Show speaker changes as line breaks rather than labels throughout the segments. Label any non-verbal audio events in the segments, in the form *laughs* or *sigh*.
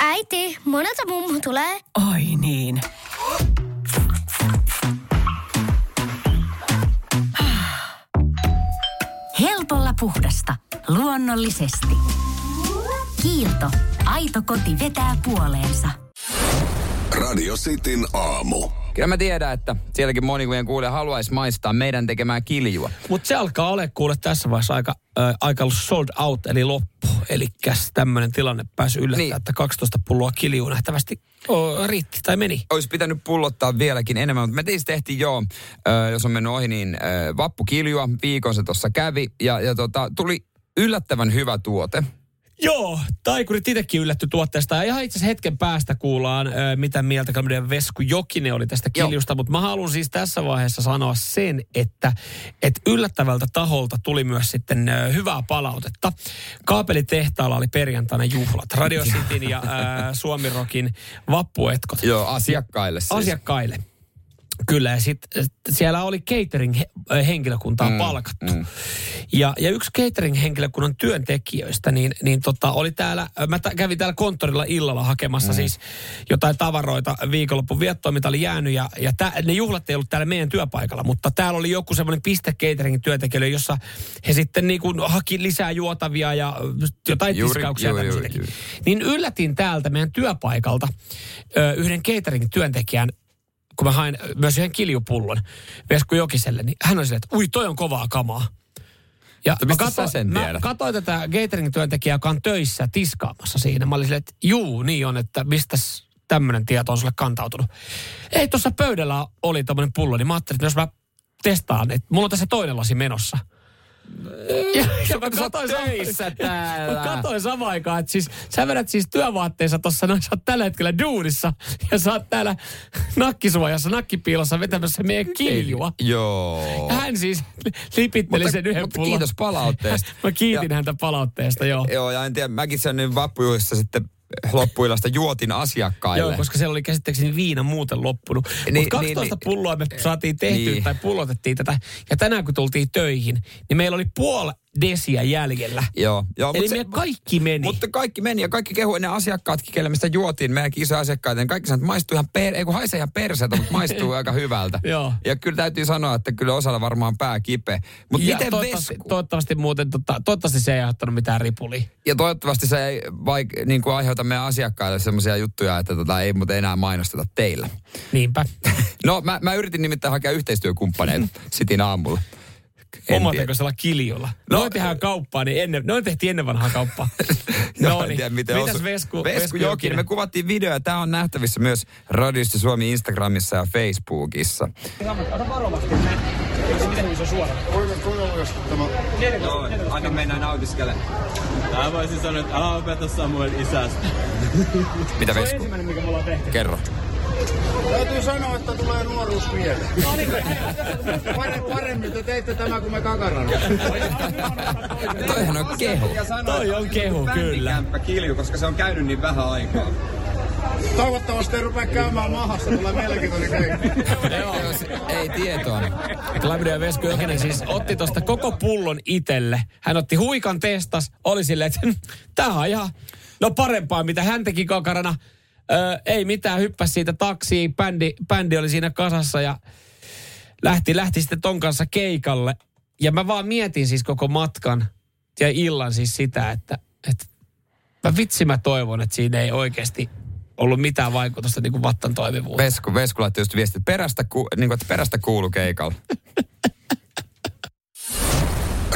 Äiti, monelta mummu tulee?
Oi niin. Helpolla puhdasta. Luonnollisesti. Kiilto. Aito koti vetää puoleensa.
Radio Cityn aamu.
Kyllä mä tiedän, että sielläkin moni meidän kuulija haluaisi maistaa meidän tekemää kiljua.
Mutta se alkaa ole kuule tässä vaiheessa aika, äh, aika sold out, eli loppu. Eli tämmöinen tilanne pääsi yllättää,
Niin.
että 12 pulloa kiljuu nähtävästi oh, riitti tai meni.
Olisi pitänyt pullottaa vieläkin enemmän, mutta me teistä tehtiin joo, ö, jos on mennyt ohi, niin ö, vappukiljua, viikon se tuossa kävi ja, ja tota, tuli yllättävän hyvä tuote.
Joo, taikurit itsekin yllätty tuotteesta. Ja ihan itse asiassa hetken päästä kuullaan, mitä mieltä Kalminen Vesku Jokinen oli tästä
Joo.
kiljusta. Mutta mä haluan siis tässä vaiheessa sanoa sen, että, että yllättävältä taholta tuli myös sitten hyvää palautetta. Kaapelitehtaalla oli perjantaina juhlat. Radio *laughs* Cityn ja ö, Suomi Rockin vappuetkot.
Joo, asiakkaille siis.
Asiakkaille. Kyllä, ja sit, äh, siellä oli catering-henkilökuntaa
Mm,
mm, palkattu.
mm.
Ja, ja yksi catering-henkilökunnan työntekijöistä, niin, niin tota, oli täällä, äh, mä t- kävin täällä konttorilla illalla hakemassa mm. siis jotain tavaroita viikonlopun viettoon, mitä oli jäänyt. Ja, ja tä, ne juhlat ei ollut täällä meidän työpaikalla, mutta täällä oli joku semmoinen piste cateringin työntekijöille, jossa he sitten niin kuin haki lisää juotavia ja jotain
Juuri,
tiskauksia
juuri, juuri, juuri.
Niin yllätin täältä meidän työpaikalta ö, yhden catering työntekijän, kun mä hain myös yhden kiljupullon Vesku Jokiselle, niin hän oli silleen, että ui, toi on kovaa kamaa. Ja
mistä sä sen
mä
tiedät?
katsoin tätä catering-työntekijää, joka on töissä tiskaamassa siinä. Mä olin silleen, että juu, niin on, että mistä tämmöinen tieto on sulle kantautunut. Ei, tuossa pöydällä oli tämmöinen pullo, niin mä ajattelin, että jos mä testaan, että mulla on tässä toinen lasi menossa. Ja, ja mä katsoin
töissä täällä.
Mä katsoin samaan aikaan, että siis, sä vedät siis työvaatteissa tossa, noin sä oot tällä hetkellä duunissa ja sä oot täällä nakkisuojassa, nakkipiilossa vetämässä meidän kiljua.
Joo.
Ja hän siis lipitteli
Mutta-
sen yhden
mutta
pullon.
kiitos palautteesta. *laughs*
Mä kiitin
Ja-
häntä palautteesta, joo.
Joo, ja en tiedä, mäkin sen nyt vappujuhlissa sitten loppuilasta juotin asiakkaille.
Joo, koska siellä oli käsittääkseni viina muuten loppunut.
Niin,
Mutta 12
niin, niin.
pulloa me saatiin tehtyä
Niin.
tai pullotettiin tätä. Ja tänään kun tultiin töihin, niin meillä oli puoli desiä jäljellä.
Joo, joo
Eli
mut
me kaikki meni.
Mutta kaikki meni ja kaikki kehu ne asiakkaatkin, kelle mistä juotiin, meidänkin isoja asiakkaita, niin kaikki sanoo, että maistuu ihan per, ei kun haisee ihan perseeltä, mutta maistuu *laughs* aika hyvältä.
Joo.
Ja kyllä täytyy sanoa, että kyllä osalla varmaan pää kipeä. Mutta miten
toivottavasti,
Vesku?
toivottavasti muuten, tota, toivottavasti se ei aiheuttanut mitään ripulia.
Ja toivottavasti se ei vaik, niin kuin aiheuta meidän asiakkaille sellaisia juttuja, että tota, ei muuten enää mainosteta teillä.
Niinpä. *laughs*
No mä, mä yritin nimittäin hakea yhteistyökumppaneita *laughs* sitin aamulla. En
Oma
tiedä.
tekoisella kiljulla.
No-
No, noin tehdään kauppaa, niin ennen, noin tehtiin ennen vanhaa kauppaa. *laughs*
No,
niin.
en tiedä, miten
Mitäs
osu.
Vesku,
Vesku Jokinen. Me kuvattiin video. Tämä on nähtävissä myös Radiosta Suomi Instagramissa ja Facebookissa. Joo, anna mennä nautiskele.
Mä voisin sanoa, että älä opeta Samuel isästä.
Mitä Vesku? Kerro.
Täytyy sanoa, että tulee nuoruus mieleen. Pare- Paremmin te teitte tämä kuin me kakaran.
Toihan on kehu.
Toi on kehu, kyllä.
kilju, koska se on käynyt niin vähän aikaa.
Toivottavasti ei rupea käymään mahassa, tulee mielenkiintoinen keikka.
Jos ei tietoa.
Klavio ja Vesku Jokinen siis otti tosta koko pullon itelle. Hän otti huikan testas, oli silleen, että tää on ihan, no parempaa mitä hän teki kakarana. Öö, ei mitään, hyppäsi siitä taksiin, bändi, bändi oli siinä kasassa ja lähti, lähti sitten ton kanssa keikalle. Ja mä vaan mietin siis koko matkan ja illan siis sitä, että, että mä vitsi mä toivon, että siinä ei oikeasti ollut mitään vaikutusta niin kuin vattan toimivuuteen.
Vesku, Vesku laittoi just viestit, että perästä, ku, niin kuin, että perästä kuulu keikalla. *laughs*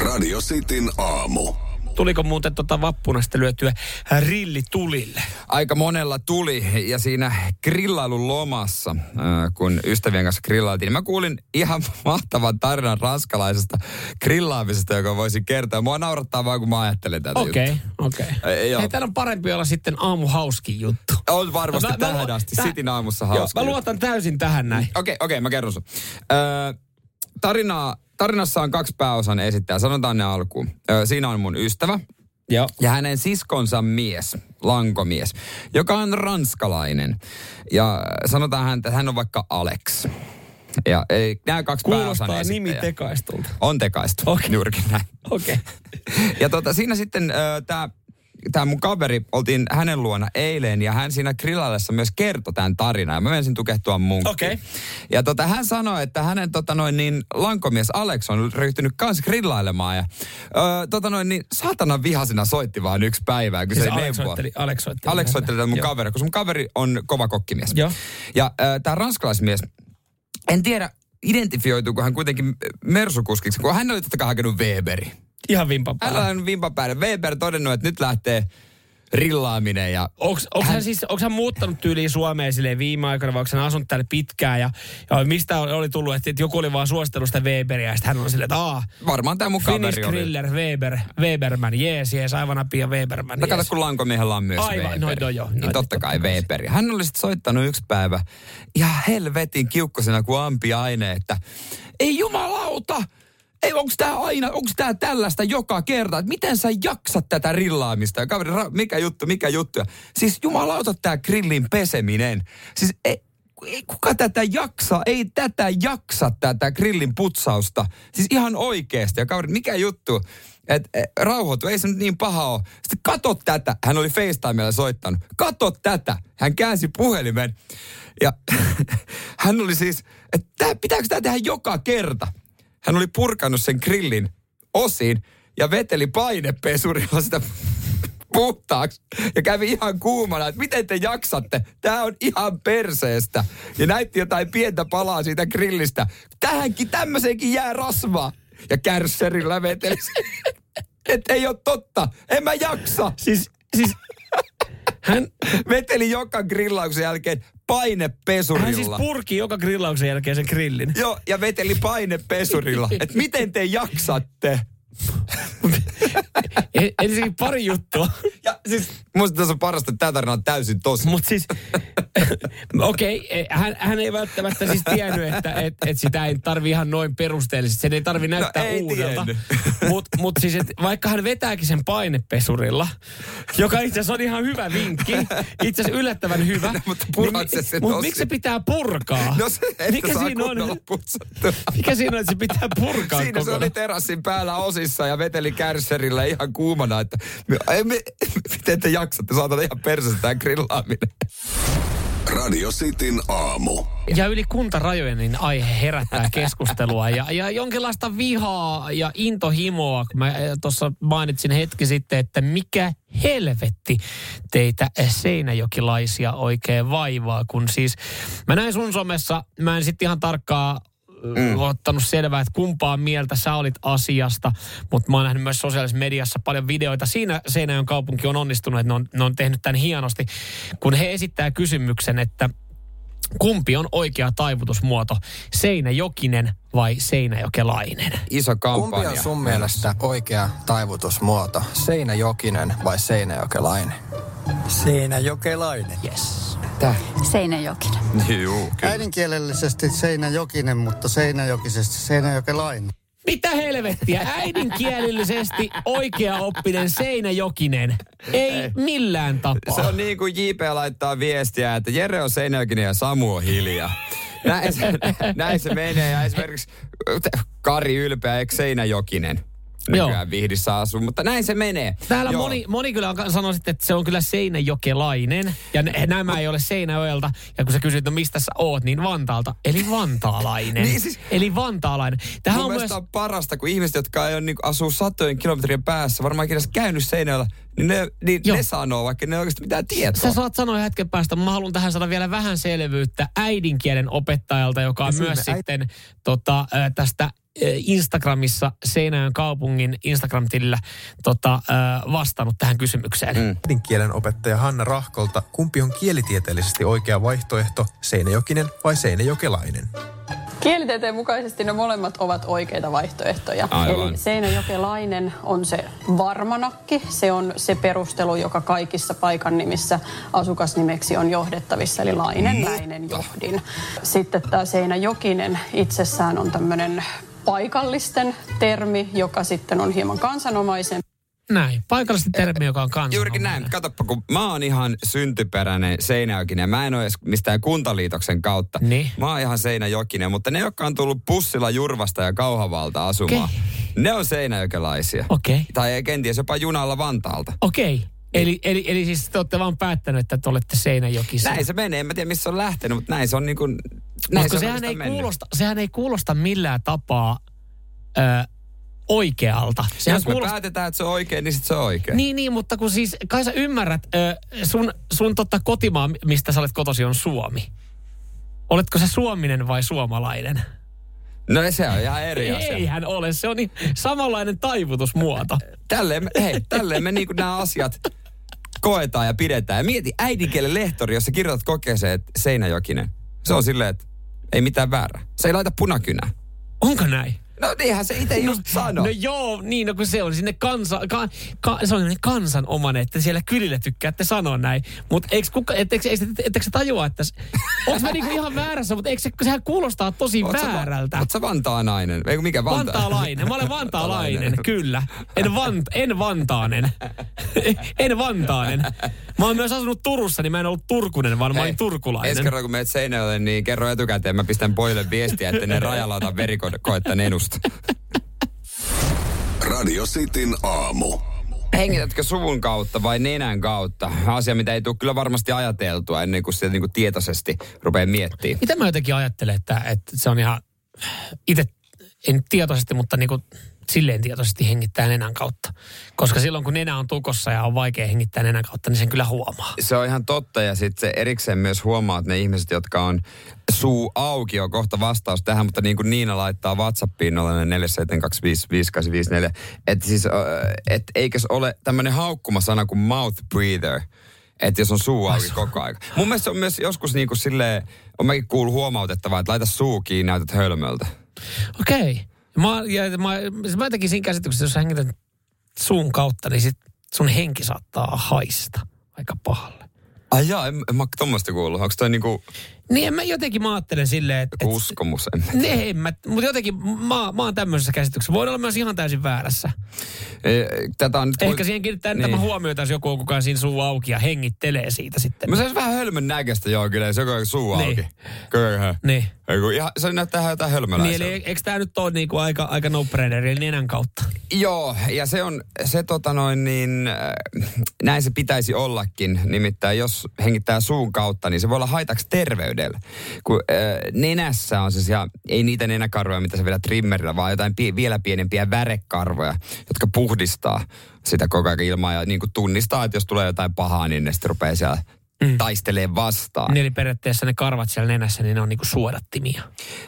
Radio Cityn aamu.
Tuliko muuten tota vappuna sitten lyötyä rilli tulille?
aika monella tuli ja siinä grillailun lomassa, äh, kun ystävien kanssa grillailtiin, niin mä kuulin ihan *laughs* mahtavan tarinan ranskalaisesta grillaamisesta, joka voisi kertoa. Mua naurattaa vaan, kun mä ajattelen tätä
Okei, okei.
Ei, joo.
Hei, täällä on parempi olla sitten aamu hauskin juttu.
On varmasti
Mä- mä
tähän
luo-
asti.
tä-
Sitin aamussa
Joo,
hauska.
mä
juttu.
luotan täysin tähän näin.
Okei, okei, mä kerron sun. Öö, tarinaa, tarinassa on kaksi pääosan esittäjää. Sanotaan ne alkuun. Öö, siinä on mun ystävä,
Joo.
ja hänen siskonsa mies, lankomies, joka on ranskalainen. Ja sanotaan häntä, että hän on vaikka Alex. Ja ei, nämä kaksi
Kuulostaa
pääosan
nimi tekaistulta.
On tekaistu, okay. juurikin näin.
Okei.
Ja tota, siinä sitten tämä tämä mun kaveri, oltiin hänen luona eilen ja hän siinä grillallessa myös kertoi tämän tarinan ja mä menisin tukehtua munkkiin.
Okei.
Ja tota, hän sanoi, että hänen tota noin, niin, lankomies Alex on ryhtynyt kans grillailemaan ja ö, tota noin, niin, saatana vihasena soitti vaan yksi päivä, kun
Siis
se ei
Alex soitteli- Alex soitteli
Alex soitteli mun
Joo.
kaveri, koska mun kaveri on kova kokkimies.
Joo.
Ja äh, tämä ranskalaismies, en tiedä identifioituuko hän kuitenkin mersukuskiksi, kun hän oli totta kai hakenut Weberi.
Ihan vimpan
Hän
päällä.
on vimpan päälle. Weber todennut, että nyt lähtee rillaaminen ja
Onks, onks hän, siis, onks hän muuttanut tyyliin Suomeen silleen viime aikoina, vai onko hän asunut täällä pitkään? Ja, ja mistä oli, oli tullut, että, että joku oli vaan suostellut sitä Weberia, ja sitten hän on silleen, että aah,
varmaan tämä mun
Finnish
kaveri oli.
Griller, Weber, Weberman, jees, jees, aivan apia Weberman,
No kato, kun lankomiehellä on myös
Aivan,
Weber.
no, no joo,
niin
no,
totta
totta
kai
kai.
Weber. Hän oli sitten soittanut yksi päivä ja helvetin kiukkosena kuin ampiaine, että ei jumalauta, ei, onks tää aina, onks tää tällaista joka kerta, että miten sä jaksat tätä rillaamista? Ja kaveri, ra, mikä juttu, mikä juttu? Ja Siis jumalauta tää grillin peseminen. Siis ei, ei kuka tätä jaksa, ei tätä jaksa tätä grillin putsausta. Siis ihan oikeesti. Ja kaveri, mikä juttu? Et, et, rauhoitu, ei se nyt niin paha ole. Sitten kato tätä. Hän oli FaceTimella soittanut. Kato tätä. Hän käänsi puhelimen. Ja *laughs* hän oli siis, että pitääkö tämä tehdä joka kerta? Hän oli purkanut sen grillin osiin ja veteli painepesurilla sitä *laughs* puhtaaksi ja kävi ihan kuumana, että miten te jaksatte? Tämä on ihan perseestä. Ja näytti jotain pientä palaa siitä grillistä. Tähänkin, tämmöiseenkin jää rasvaa. Ja kärsserillä veteli *laughs* Että ei ole totta. En mä jaksa.
Siis, siis hän, *laughs*
Veteli joka grillauksen jälkeen painepesurilla.
hän siis purki joka grillauksen jälkeen sen grillin.
Joo, ja veteli painepesurilla. Että miten te jaksatte? *laughs*
Ensinnäkin pari juttua.
Ja siis musta tässä on parasta, että tämä tarina on täysin tosi.
Mutta siis, okei, okay, hän, hän ei välttämättä siis tiennyt, että et, et sitä ei tarvi ihan noin perusteellisesti. Sen ei tarvi näyttää
No ei
uudelta. Mutta mut siis, et vaikka hän vetääkin sen painepesurilla, joka itse asiassa on ihan hyvä vinkki, itse asiassa yllättävän hyvä. *laughs*
Mutta purat se sen
Mutta
osin.
miksi se pitää purkaa?
No se, että
mikä
saa
siinä on? Mikä siinä on, että se pitää purkaa
Siinä se
kokonaan?
oli terassin päällä osissa ja veteli kärsserillä ihan kuumana, että me, me, miten te jaksatte, saatan ihan persestä tämä grillaaminen.
Radio Cityn aamu.
Ja yli kuntarajojen niin aihe herättää *laughs* keskustelua ja, ja jonkinlaista vihaa ja intohimoa. Kun mä eh, tuossa mainitsin hetki sitten, että mikä helvetti teitä seinäjokilaisia oikein vaivaa. Kun siis mä näin sun somessa, mä en sitten ihan tarkkaa mm. ottanut selvää, että kumpaa mieltä sä olit asiasta, mutta mä oon nähnyt myös sosiaalisessa mediassa paljon videoita. Siinä Seinäjoen kaupunki on onnistunut, että ne on, ne on tehnyt tämän hienosti, kun he esittää kysymyksen, että kumpi on oikea taivutusmuoto, Seinäjokinen vai Seinäjokelainen?
Iso
Kumpi
kampanja.
on sun mielestä oikea taivutusmuoto? Seinäjokinen vai Seinäjokelainen?
Seinäjokelainen.
Yes.
Tää.
Seinäjokinen.
Juu, kyllä.
Äidinkielellisesti Seinäjokinen, mutta Seinäjokisesti Seinäjokelainen.
Mitä helvettiä? Äidinkielellisesti oikea oppinen Seinäjokinen. Ei millään tapaa.
Se on niin kuin JP laittaa viestiä, että Jere on Seinäjokinen ja Samu on hiljaa. Näin se, *laughs* näin se menee. Ja esimerkiksi Kari Ylpeä, eikö Seinäjokinen? Nykyään Vihdissä asuu, mutta näin se menee.
Täällä
Joo.
moni, moni kyllä sanoi sitten, että se on kyllä Seinäjokelainen. Ja ne- nämä ei ole Seinäjoelta. Ja kun sä kysyt, no mistä sä oot, niin Vantaalta. Eli vantaalainen. *laughs*
Niin siis-
Eli vantaalainen. Tähän on myös...
on parasta, kun ihmiset, jotka ei ole, niin asuu satojen kilometrien päässä, varmaan ikinä edes käynyt Seinäjoella, niin ne, niin
Joo.
ne sanoo, vaikka ne oikeasti mitään tietoa.
Sä saat sanoa hetken päästä, mutta mä haluan tähän saada vielä vähän selvyyttä äidinkielen opettajalta, joka on myös
äit-
sitten tota, tästä Instagramissa Seinäjön kaupungin Instagram-tilillä tota, ö, vastannut tähän kysymykseen. Mm.
Äidinkielen opettaja Hanna Rahkolta, kumpi on kielitieteellisesti oikea vaihtoehto, Seinäjokinen vai Seinäjokelainen?
Kielitieteen mukaisesti ne molemmat ovat oikeita vaihtoehtoja.
Aivan.
Eli Seinäjokelainen on se varmanakki. Se on se perustelu, joka kaikissa paikan nimissä asukasnimeksi on johdettavissa, eli lainen, läinen, johdin. Sitten tämä Seinäjokinen itsessään on tämmöinen paikallisten termi, joka sitten on hieman kansanomaisen.
näin. Paikallisesti termi, joka on kansan.
Juurikin näin. Katoppa, kun mä oon ihan syntyperäinen Seinäjokinen. Mä en ole edes mistään kuntaliitoksen kautta.
Niin.
Mä oon ihan Seinäjokinen, mutta ne, jotka on tullut bussilla Jurvasta ja Kauhavalta asumaan,
Okei.
ne on seinäjokelaisia.
Okei.
Tai kenties jopa junalla Vantaalta.
Okei. Eli, eli, eli siis te olette vaan päättänyt, että te olette Seinäjokissa.
Näin se menee. En mä tiedä, missä on lähtenyt, mutta näin se on niin kuin... Näin se on
sehän ei,
mennyt.
kuulosta, sehän ei kuulosta millään tapaa ö, oikealta. Sehän
Jos me
kuulosta,
päätetään, että se on oikein, niin sit se on oikein.
Niin, niin, mutta kun siis, kai sä ymmärrät, ö, sun, sun totta kotimaa, mistä sä olet kotosi, on Suomi. Oletko se suominen vai suomalainen?
No se on ihan eri asia.
Eihän ole, se on niin samanlainen taivutusmuoto.
Tälleen me, hei, tälleen me niinku nämä asiat koetaan ja pidetään. Ja mieti äidinkielen lehtori, jos sä kirjoitat kokeeseen, että Seinäjokinen. Se on silleen, että ei mitään väärää. Se ei laita punakynää.
Onko näin?
No niinhän se itse just sanoi.
No joo, niin no kun se on sinne kansa, ka, ka, se on kansanomainen, että siellä kylillä tykkäätte sanoa näin. Mutta eikö kuka, etteikö, etteikö, etteikö sä tajua, että... Onko mä niinku ihan väärässä, mutta eikö se, sehän kuulostaa tosi
Oot sä
väärältä.
Oot sä vantaanainen? Eikö mikä Vanta?
Vantaalainen. Mä olen *laughs* vantaalainen, kyllä. En, van, en vantaanen. *laughs* en vantaanen. Mä oon myös asunut Turussa, niin mä en ollut turkunen, vaan mä olin turkulainen.
Ensi kerran kun meet Seinäjoelle, niin kerro etukäteen. Mä pistän pojille viestiä, että ne *laughs* rajalla ota verikoetta enusta.
Radio Cityn aamu.
Hengitätkö suvun kautta vai nenän kautta? Asia, mitä ei tule kyllä varmasti ajateltua ennen kuin sitä niin kuin tietoisesti rupeaa miettimään.
Mitä mä jotenkin ajattelen, että, että se on ihan itse, en tietoisesti, mutta niin kuin silleen tietoisesti hengittää nenän kautta. Koska silloin kun nenä on tukossa ja on vaikea hengittää nenän kautta, niin sen kyllä huomaa.
Se on ihan totta ja sitten se erikseen myös huomaa, että ne ihmiset, jotka on suu auki, on kohta vastaus tähän, mutta niin kuin Niina laittaa Whatsappiin 04725584, että siis, et eikös ole tämmöinen haukkuma sana kuin mouth breather, että jos on suu auki koko aika. Mun mielestä on myös joskus niin kuin silleen, on mäkin kuullut huomautettavaa, että laita suu kiinni, näytät hölmöltä.
Okei. Mä, ja mä, mä jotenkin siinä käsityksessä, jos hengität suun kautta, niin sit sun henki saattaa haista aika pahalle.
Ai jaa, en, en mä tuommoista kuullut. Onko toi niinku
Niin mä jotenkin mä ajattelen silleen, että...
joku uskomus? En.
Ne, en mä, mutta jotenkin mä, mä oon tämmöisessä käsityksessä. Voin olla myös ihan täysin väärässä.
E, Tätä on nyt
Ehkä siihen kiinnittää niin. tämä huomiota, jos joku on kukaan siinä suu auki ja hengittelee siitä sitten.
Mä se olisi vähän hölmön näköistä joo kyllä, se on suu
Niin.
auki. Kyllä.
Niin.
Ei, kun Ihan, se näyttää ihan jotain hölmöläistä.
Niin, eli eikö tämä nyt ole niinku aika, aika no-brainer, eli nenän kautta?
Joo, ja se on, se tota noin niin, äh, näin se pitäisi ollakin. Nimittäin jos hengittää suun kautta, niin se voi olla haitaksi terveydelle. Kun äh, nenässä on siis ihan, ei niitä nenäkarvoja, mitä sä vedät trimmerillä, vaan jotain pie, vielä pienempiä värekarvoja, jotka puhdistaa sitä koko ajan ilmaa ja niin kuin tunnistaa, että jos tulee jotain pahaa, niin ne sitten rupeaa siellä mm. taistelee vastaan.
Niin, eli periaatteessa ne karvat siellä nenässä, niin ne on niinku suodattimia.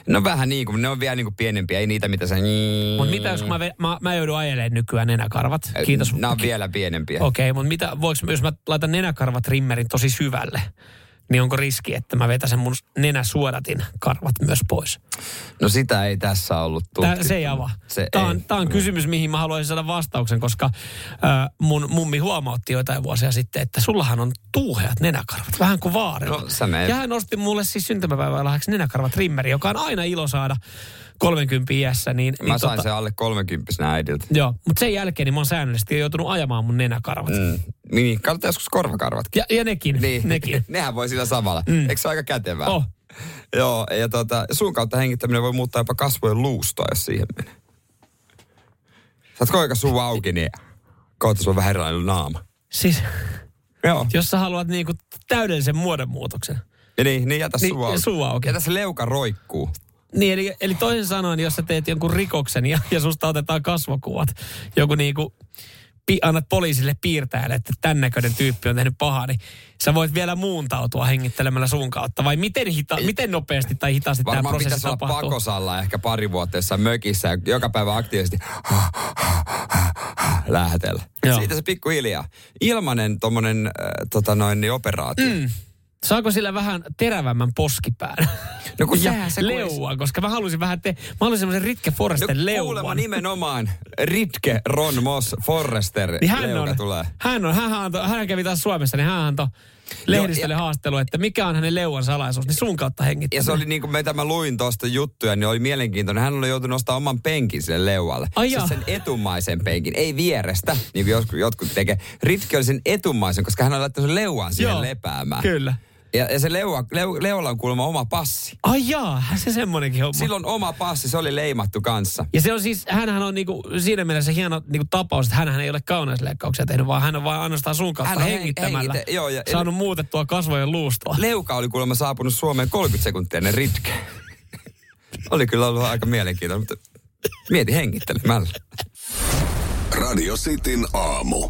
No vähän niin kuin, ne on vielä niin kuin pienempiä, ei niitä mitä sä...
Mutta mitä jos mä, ve, mä, mä joudun ajelemaan nykyään nenäkarvat? Kiitos.
Nämä on vielä pienempiä.
Okei, mutta mitä, voiko, jos mä laitan nenäkarvat trimmerin tosi syvälle, niin onko riski, että mä vetäsen mun nenäsuodatin karvat myös pois?
No sitä ei tässä ollut
Tää,
tutkittu.
se ei avaa.
Se
Tämä
ei.
on, tää on kysymys, mihin mä haluaisin saada vastauksen, koska äh, mun mummi huomautti joitain vuosia sitten, että sullahan on tuuheat nenäkarvat, vähän kuin vaarilla.
No, sä.
Ja hän nosti mulle siis syntymäpäivän lahjaksi nenäkarvat trimmeri, joka on aina ilo saada 30 iässä. Niin,
Mä
niin
sain sen alle 30 äidiltä.
Joo, mutta sen jälkeen niin mä oon säännöllisesti joutunut ajamaan mun nenäkarvat.
Mm. Niin, kannattaa joskus korvakarvatkin.
Ja, ja nekin,
Niin,
nekin. *laughs*
nehän voi sillä samalla. Mm. Eikö se ole aika kätevää?
Oh.
Joo, ja tota, suun kautta hengittäminen voi muuttaa jopa kasvojen luustoa, jos siihen menee. Koko ajan suu auki, niin kohta on vähän erilainen naama.
Siis,
Joo.
jos sä haluat niinku täydellisen muodonmuutoksen.
Ja niin, niin jätä
Niin,
suu auki.
suu auki.
Jätä se leuka roikkuu.
Niin, eli, eli toisin sanoen, jos sä teet jonkun rikoksen ja, ja susta otetaan kasvokuvat, joku niinku, pi, annat poliisille piirtäjälle, että tämän näköinen tyyppi on tehnyt pahaa, niin sä voit vielä muuntautua hengittelemällä suun kautta. Vai miten, hita, miten nopeasti tai hitaasti tämä
Varmaan
prosessi tapahtuu?
pakosalla ehkä pari vuotta jossain mökissä ja joka päivä aktiivisesti lähetellä.
Joo.
Siitä se pikkuhiljaa. Ilmanen tommonen äh, tota noin, niin operaatio. Mm.
Saako sillä vähän terävämmän poskipään?
No kun
ja
se kun-
leua, koska mä haluaisin vähän te, mä haluaisin semmoisen Ritke Forresten
No,
leuan.
kuulemma nimenomaan Ritke Ron Moss Forrester
Niin hän on,
tulee.
hän on, hän, antoi, hän kävi taas Suomessa, niin hän antoi lehdistölle haastattelu, että mikä on hänen leuan salaisuus, niin sun kautta hengittää.
Ja se oli niin kuin mitä mä luin tuosta juttuja, niin oli mielenkiintoinen. Hän oli joutunut nostaa oman penkin sille leualle.
Ai
siis
jaa.
sen etumaisen penkin, ei vierestä, niin kuin jotkut, jotkut tekee. Ritki oli sen etumaisen, koska hän oli laittanut sen leuan siihen
Joo,
lepäämään.
Kyllä.
Ja, ja se leua, leu, leualla on kuulemma oma passi.
Ai jaa, se semmonenkin homma.
Silloin oma passi, se oli leimattu kanssa.
Ja se on siis, hänhän on niinku, siinä mielessä hieno niinku tapaus, että hänhän ei ole kauneusleikkauksia tehnyt, vaan hän on vain ainoastaan sun kautta
Hän on
hengittämällä
hengitä- joo, ja-
saanut muutettua kasvojen luustoa.
Leuka oli kuulemma saapunut Suomeen 30 sekuntia ennen ritkeä. *laughs* oli kyllä ollut aika mielenkiintoinen, mutta mieti hengittelemällä.
Radio Cityn aamu.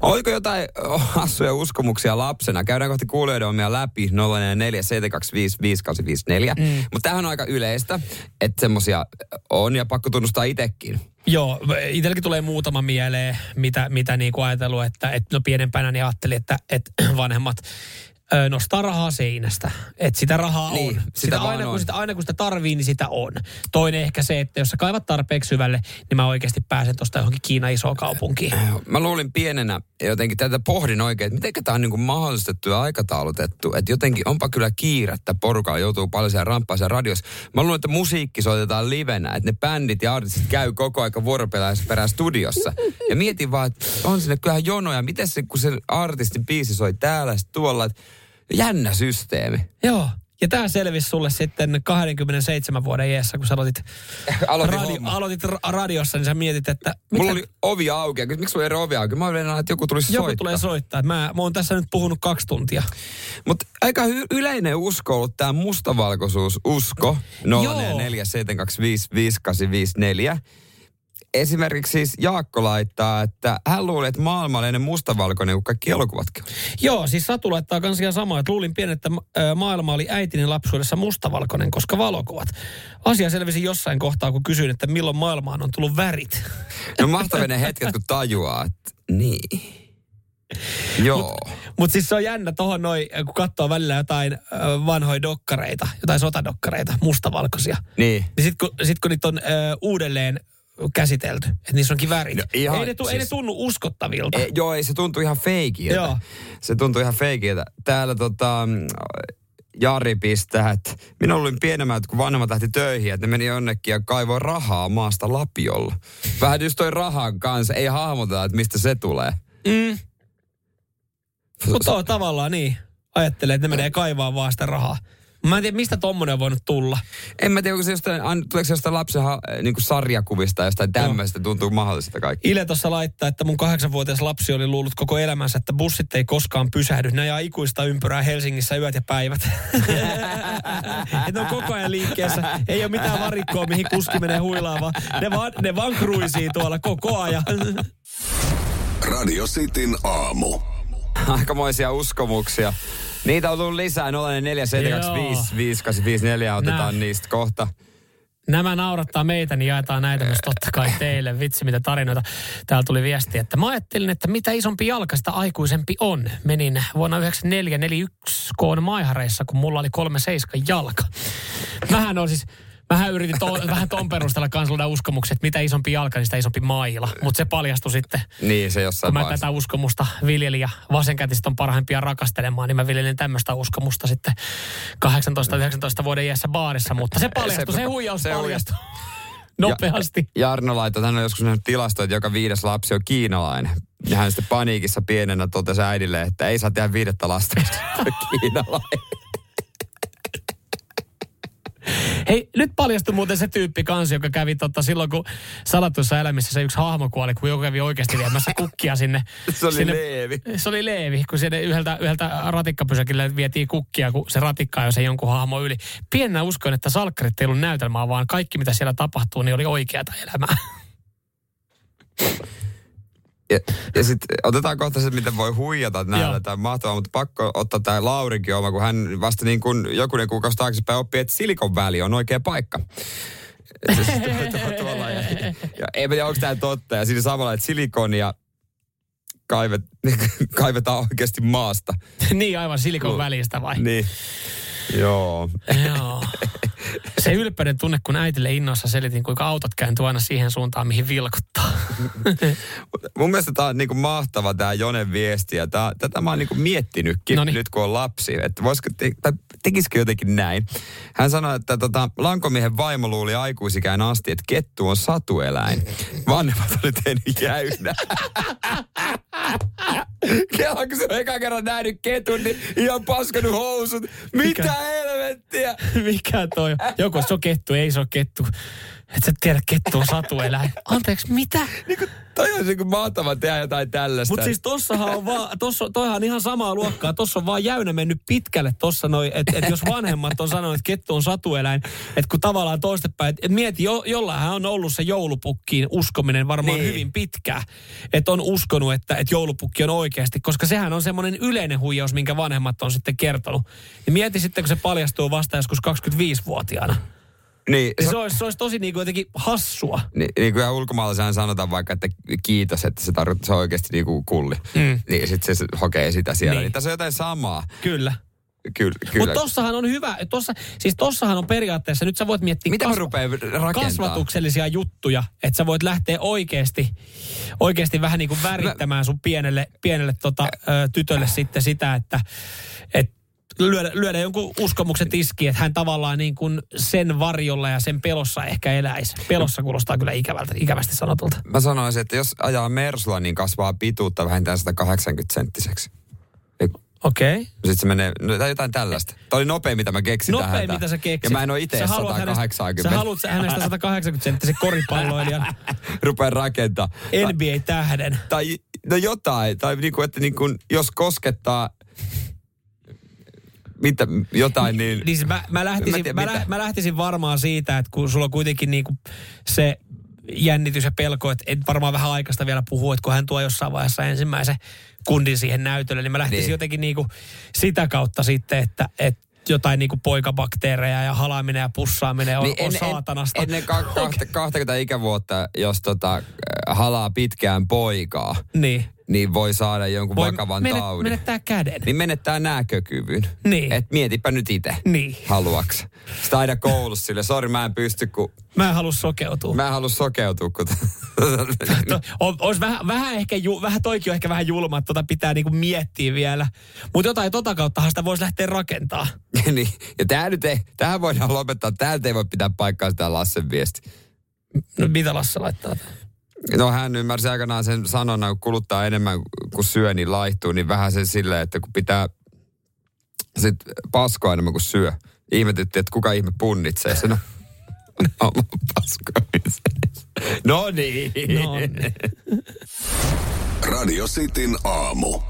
Oliko jotain hassuja uskomuksia lapsena? Käydään kohti kuulijoiden omia läpi 044 725 5854. Mm. Mutta tämähän on aika yleistä, että semmosia on ja pakko tunnustaa itsekin.
Joo, itselläkin tulee muutama mieleen, mitä, mitä niin kuin ajatellut, että, että no pienempänä niin ajattelin, että, että vanhemmat nostaa rahaa seinästä. Että sitä rahaa
Niin,
on.
sitä
Sitä aina,
on.
kun sitä, aina kun sitä tarvii, niin sitä on. Toinen ehkä se, että jos sä kaivat tarpeeksi syvälle, niin mä oikeasti pääsen tuosta johonkin Kiinan isoon kaupunkiin.
Mä luulin pienenä jotenkin tätä pohdin oikein, että miten tämä on niin kuin mahdollistettu ja aikataulutettu. Että jotenkin onpa kyllä kiirettä porukalla, joutuu paljon siellä ramppaissa radiossa. Mä luulen, että musiikki soitetaan livenä, että ne bändit ja artistit käy koko aika vuoroperään studiossa. Ja mietin vaan, että on sinne kyllähän jonoja. Miten se, kun se artistin biisi soi täällä, tuolla, että jännä systeemi.
Joo. Ja tämä selvisi sulle sitten 27 vuoden iässä, kun sä aloitit, *laughs*
Aloitin
radio,
homma.
aloitit ra- radiossa, niin sä mietit, että...
Mulla oli ovi auki. Miksi sulla ei ole ovi auki? Mä olin että joku tulisi
Joku
soittaa.
tulee soittaa. Mä, mä oon tässä nyt puhunut kaksi tuntia.
Mutta aika hy- yleinen usko on ollut tämä mustavalkoisuus usko. 0447255854. Esimerkiksi siis Jaakko laittaa, että hän luulee, että maailma on ennen mustavalkoinen kuin kaikki elokuvatkin.
Joo, siis Satu laittaa kans ihan samaa, että luulin pienen, että maailma oli äitini lapsuudessa mustavalkoinen, koska valokuvat. Asia selvisi jossain kohtaa, kun kysyin, että milloin maailmaan on tullut värit.
No mahtavia ne hetket, kun tajuaa, että niin. Joo.
Mutta siis se on jännä tohon noin, kun katsoo välillä jotain vanhoja dokkareita, jotain sotadokkareita, mustavalkoisia.
Niin.
Niin sit kun, sit kun niitä on ö, uudelleen käsitelty, että niissä onkin värit.
No ihan
ei, ne tu, ei ne
siis-
tunnu uskottavilta.
E, joo, ei se tuntuu ihan feikiltä.
Joo.
Se tuntuu ihan feikiltä. Täällä tota, Jari pistää, että minä olin pienemmät, kun vanhemmat lähti töihin, että ne meni jonnekin ja kaivoi rahaa maasta lapiolla. Vähän just toi rahan kanssa, ei hahmoteta, että mistä se tulee.
Mm. Mutta tavallaan niin. Ajattelee, että ne menee kaivaa vaan sitä rahaa. Mä en tiedä, mistä tommonen on voinut tulla.
En mä tiedä, onko se jostain, tuleeko se jostain lapsen niin sarjakuvista, jostain tämmöistä, tuntuu mahdolliselta kaikki.
Ile tuossa laittaa, että mun kahdeksanvuotias lapsi oli luullut koko elämänsä, että bussit ei koskaan pysähdy. Ne ajaa ikuista ympyrää Helsingissä yöt ja päivät. *laughs* että on koko ajan liikkeessä. Ei ole mitään varikkoa, mihin kuski menee huilaamaan. Ne vaan, ne vaan kruisii tuolla koko ajan.
Radio Cityn aamu.
Aikamoisia uskomuksia. Niitä on tullut lisää 0472555854, otetaan
Nää.
niistä kohta.
Nämä naurattaa meitä, niin jaetaan näitä myös totta kai teille. Vitsi, mitä tarinoita. Täällä tuli viesti, että mä ajattelin, että mitä isompi jalka, sitä aikuisempi on. Menin vuonna 94 41 koon maihareissa, kun mulla oli kolme seiskan jalka. Mähän on siis, Mähän yritin to, *laughs* vähän ton perusteella luoda uskomukset, että mitä isompi jalka, niin sitä isompi maila. Mutta se paljastui sitten,
Niin, se jossain
kun mä
vaiheessa.
tätä uskomusta viljelin ja vasenkätiset on parhaimpia rakastelemaan, niin mä viljelin tämmöistä uskomusta sitten 18-19 vuoden iässä baarissa. Mutta se paljastui, se, huijaus
se
paljastui *laughs* nopeasti.
Ja, Jarno laittoi, hän on joskus nähnyt tilasto, että joka viides lapsi on kiinalainen. Ja hän sitten paniikissa pienenä totesi äidille, että ei saa tehdä viidettä lasta, *laughs* kiinalainen.
Hei, nyt paljastui muuten se tyyppi kanssa, joka kävi totta silloin, kun salatuissa elämissä se yksi hahmo kuoli, kun joku kävi oikeasti viemässä kukkia sinne. *laughs*
Se oli
sinne,
Leevi.
Se oli Leevi, kun sinne yhdeltä, yhdeltä ratikkapysäkille vietiin kukkia, kun se ratikka jo se jonkun hahmo yli. Pienenä uskoin, että salkkarit ei ollut näytelmää, vaan kaikki mitä siellä tapahtuu, niin oli oikeata elämää. *laughs*
Ja, ja sitten otetaan kohta se, miten voi huijata näillä. Tämä on mahtavaa, mutta pakko ottaa tämä Laurinkin oma, kun hän vasta niin kuin jokunen kuukausi taaksepäin oppi, että Silikon väli on oikea paikka. Ja, ja en tiedä, onko tämä totta. Ja siinä samalla, että silikonia kaivet, *laughs* kaivetaan oikeasti maasta.
niin aivan silikon välistä vai?
Niin. Joo.
Joo. Se ylpeyden tunne, kun äitille innoissa selitin, kuinka autot kääntyy aina siihen suuntaan, mihin vilkuttaa.
Mun mielestä tämä on niinku mahtava tämä Jonen viesti ja tää, tätä mä oon niinku miettinytkin
Noniin.
nyt kun on lapsi, että voisiko, te, tekisikö jotenkin näin. Hän sanoi, että tota, lankomiehen vaimo luuli aikuisikään asti, että kettu on satueläin. Vanhemmat oli tehnyt jäynä. *laughs* *laughs* Kela, kun se on eka kerran nähnyt ketun, niin ihan paskanut housut. Mitä
Mikä?
helvettiä? *laughs*
Mikä toi on? Joku se on kettu, ei se ole kettu. Et sä tiedä, kettu on satueläin. Anteeksi, mitä?
Toi on niinku mahtava tehdä jotain tällaista.
Mutta siis tossahan on vaan, tossa, toihan on ihan samaa luokkaa. Tossa on vaan jäynä mennyt pitkälle tossa noin, että et jos vanhemmat on sanonut, että kettu on satueläin, että kun tavallaan toistepäin, että et mieti, jo, jollain on ollut se joulupukkiin uskominen varmaan
Niin.
niin. hyvin pitkään. Että on uskonut, että et joulupukki on oikeasti, koska sehän on semmoinen yleinen huijaus, minkä vanhemmat on sitten kertonut. Ja mieti sitten, kun se paljastuu vasta joskus 25-vuotiaana.
Niin,
Niin se, olisi, se olisi tosi niin kuin jotenkin hassua.
Niin, niin kuin ihan ulkomaalaisena sanotaan vaikka, että kiitos, että se tarkoittaa, se on oikeasti niin kuin kulli.
Mm.
Niin sitten se hokee sitä siellä. Niin.
Niin.
tässä on jotain samaa.
Kyllä.
Kyllä, kyllä.
Mutta tossahan on hyvä, tossa, siis tossahan on periaatteessa, nyt sä voit miettiä
rupean rakentamaan?
kasvatuksellisia juttuja, että sä voit lähteä oikeasti, oikeasti vähän niin kuin värittämään sun pienelle, pienelle tota, tytölle sitten sitä, että et lyödä, lyödä jonkun uskomuksen tiskiin, että hän tavallaan niin kuin sen varjolla ja sen pelossa ehkä eläisi. Pelossa kuulostaa kyllä ikävältä, ikävästi sanotulta.
Mä sanoisin, että jos ajaa Mersulla, niin kasvaa pituutta vähintään 180 senttiseksi.
Okei. Okay.
Sitten se menee, no, tai jotain tällaista. Tämä oli nopein, mitä mä keksin tähän.
Nopein, mitä sä keksit.
Ja mä en ole itse
Sä haluat hänestä-
180.
Sä haluat hänestä 180 senttisen koripalloilijan *laughs*
Rupean rakentaa.
NBA-tähden.
Tai no jotain, tai niinku, että niinku, jos koskettaa mitä, jotain, niin...
Niin siis mä, mä, lähtisin,
Mä tiedän,
mä, lä, mä lähtisin varmaan siitä, että kun sulla on kuitenkin niinku se jännitys ja pelko, että et varmaan vähän aikaista vielä puhua, että kun hän tuo jossain vaiheessa ensimmäisen kundin siihen näytölle, niin mä lähtisin
Niin.
niin. jotenkin niinku sitä kautta sitten, että, että jotain niinku poikabakteereja ja halaaminen ja pussaaminen on, niin on saatanasta.
Ennen ka- kahta, 20 ikävuotta, jos tota, halaa pitkään poikaa,
niin.
Niin voi saada jonkun
Voi
vakavan
menet-
taudin.
menettää käden.
Niin menettää näkökyvyn.
Niin.
Et mietipä nyt itse.
Niin.
Haluaks. Sitä aina koulussa sille, sori mä en pysty, kun...
Mä en halua sokeutua.
Mä en halua sokeutua, kun... *laughs*
To, on, olisi vähän, vähän ehkä, ju, vähän toikin on ehkä vähän julma, että tota pitää niinku miettiä vielä. Mutta jotain tota kauttahan sitä voisi lähteä rakentaa. *laughs*
niin. Ja tää nyt ei, tähän voidaan lopettaa. Täältä ei voi pitää paikkaa sitä Lassen viesti.
No mitä Lasse laittaa?
No hän ymmärsi aikanaan sen sanonnan, kun kuluttaa enemmän kuin syö, niin laihtuu, niin vähän sen silleen, että kun pitää sit paskoa enemmän kuin syö. Ihmetytti, että kuka ihme punnitsee sen *laughs* oman. No niin.
No niin.
Radio Cityn aamu.